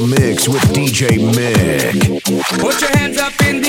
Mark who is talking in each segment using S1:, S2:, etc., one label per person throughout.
S1: the mix with DJ Mick.
S2: Put your hands up in the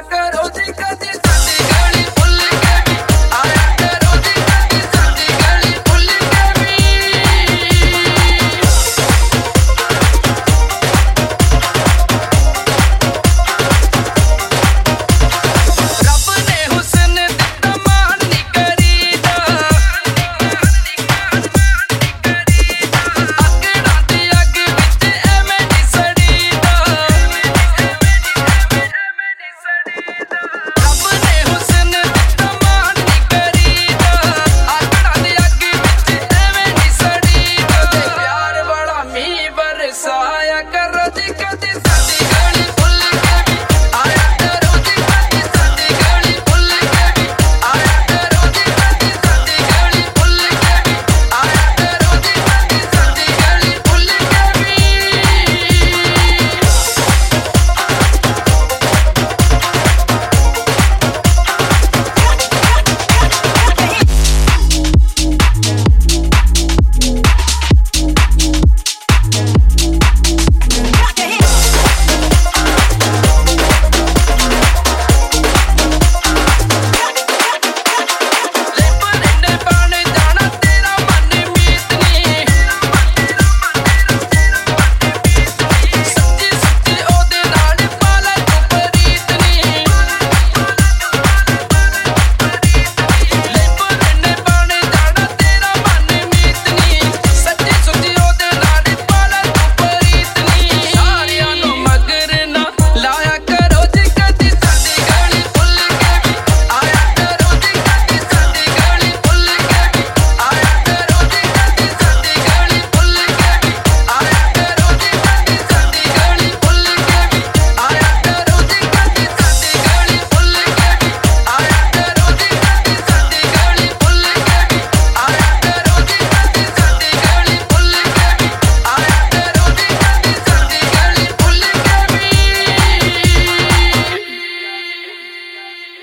S3: cara, chica, vaya que rotica.